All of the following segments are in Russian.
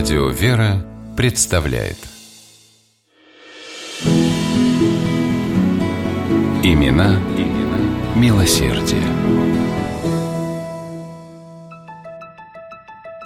Радио «Вера» представляет Имена, имена милосердие.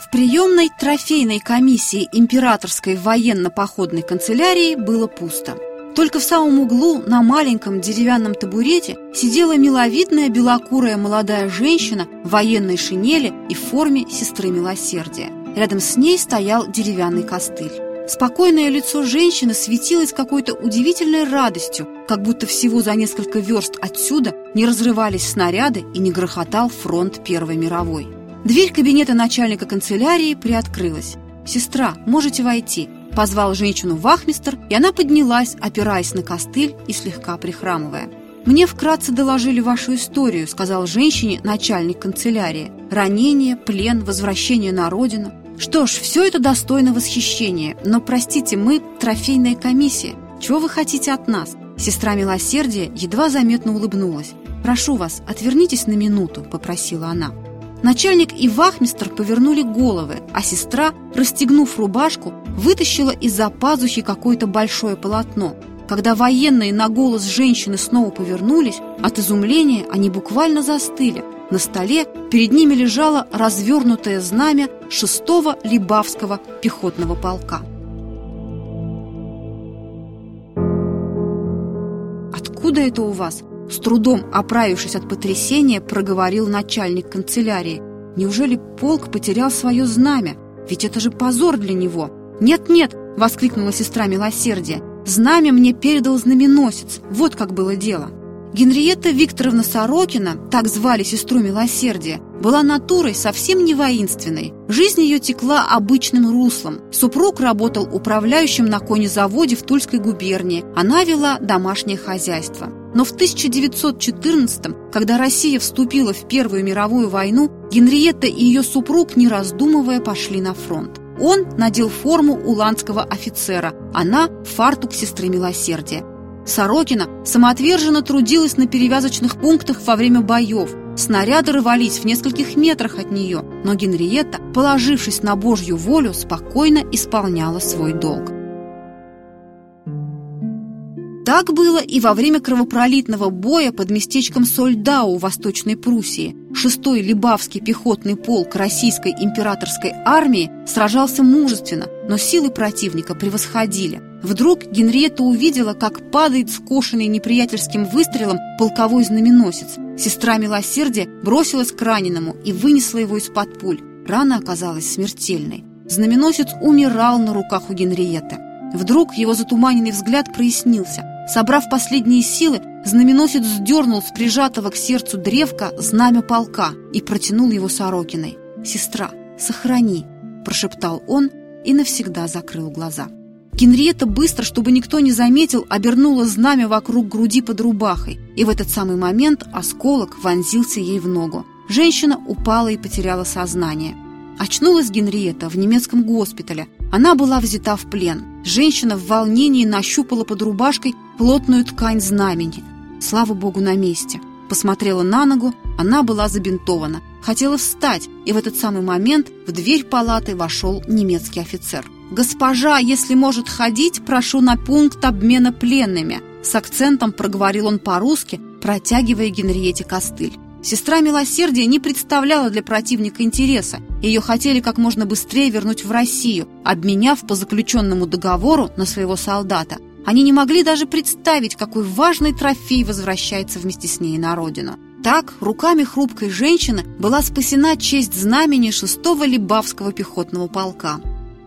В приемной трофейной комиссии императорской военно-походной канцелярии было пусто. Только в самом углу на маленьком деревянном табурете сидела миловидная белокурая молодая женщина в военной шинели и в форме сестры милосердия. Рядом с ней стоял деревянный костыль. Спокойное лицо женщины светилось какой-то удивительной радостью, как будто всего за несколько верст отсюда не разрывались снаряды и не грохотал фронт Первой мировой. Дверь кабинета начальника канцелярии приоткрылась. «Сестра, можете войти», – позвал женщину вахмистр, и она поднялась, опираясь на костыль и слегка прихрамывая. «Мне вкратце доложили вашу историю», – сказал женщине начальник канцелярии. «Ранение, плен, возвращение на родину. Что ж, все это достойно восхищения, но, простите, мы трофейная комиссия. Чего вы хотите от нас?» Сестра милосердия едва заметно улыбнулась. «Прошу вас, отвернитесь на минуту», – попросила она. Начальник и вахмистр повернули головы, а сестра, расстегнув рубашку, вытащила из-за пазухи какое-то большое полотно. Когда военные на голос женщины снова повернулись, от изумления они буквально застыли. На столе перед ними лежало развернутое знамя 6-го Либавского пехотного полка. «Откуда это у вас?» С трудом оправившись от потрясения, проговорил начальник канцелярии. «Неужели полк потерял свое знамя? Ведь это же позор для него!» «Нет-нет!» — воскликнула сестра милосердия. «Знамя мне передал знаменосец. Вот как было дело!» Генриетта Викторовна Сорокина, так звали сестру милосердия, была натурой совсем не воинственной. Жизнь ее текла обычным руслом. Супруг работал управляющим на конезаводе в Тульской губернии. Она вела домашнее хозяйство. Но в 1914 когда Россия вступила в Первую мировую войну, Генриетта и ее супруг, не раздумывая, пошли на фронт. Он надел форму уланского офицера, она – фартук сестры милосердия. Сорокина самоотверженно трудилась на перевязочных пунктах во время боев. Снаряды рвались в нескольких метрах от нее, но Генриетта, положившись на Божью волю, спокойно исполняла свой долг. Так было и во время кровопролитного боя под местечком Сольдау в Восточной Пруссии. Шестой Либавский пехотный полк российской императорской армии сражался мужественно, но силы противника превосходили. Вдруг Генриетта увидела, как падает скошенный неприятельским выстрелом полковой знаменосец. Сестра милосердия бросилась к раненому и вынесла его из-под пуль. Рана оказалась смертельной. Знаменосец умирал на руках у Генриетты. Вдруг его затуманенный взгляд прояснился. Собрав последние силы, знаменосец сдернул с прижатого к сердцу древка знамя полка и протянул его Сорокиной. «Сестра, сохрани!» – прошептал он и навсегда закрыл глаза. Генриетта быстро, чтобы никто не заметил, обернула знамя вокруг груди под рубахой, и в этот самый момент осколок вонзился ей в ногу. Женщина упала и потеряла сознание. Очнулась Генриетта в немецком госпитале. Она была взята в плен. Женщина в волнении нащупала под рубашкой плотную ткань знамени. Слава богу, на месте. Посмотрела на ногу, она была забинтована. Хотела встать, и в этот самый момент в дверь палаты вошел немецкий офицер. «Госпожа, если может ходить, прошу на пункт обмена пленными», с акцентом проговорил он по-русски, протягивая Генриете костыль. Сестра милосердия не представляла для противника интереса. Ее хотели как можно быстрее вернуть в Россию, обменяв по заключенному договору на своего солдата. Они не могли даже представить, какой важный трофей возвращается вместе с ней на родину. Так, руками хрупкой женщины была спасена честь знамени 6-го Либавского пехотного полка.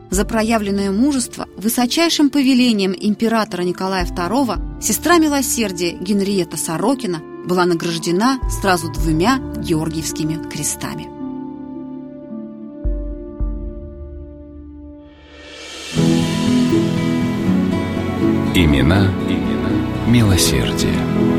За проявленное мужество высочайшим повелением императора Николая II сестра милосердия Генриетта Сорокина была награждена сразу двумя Георгиевскими крестами. Имена, имена милосердия.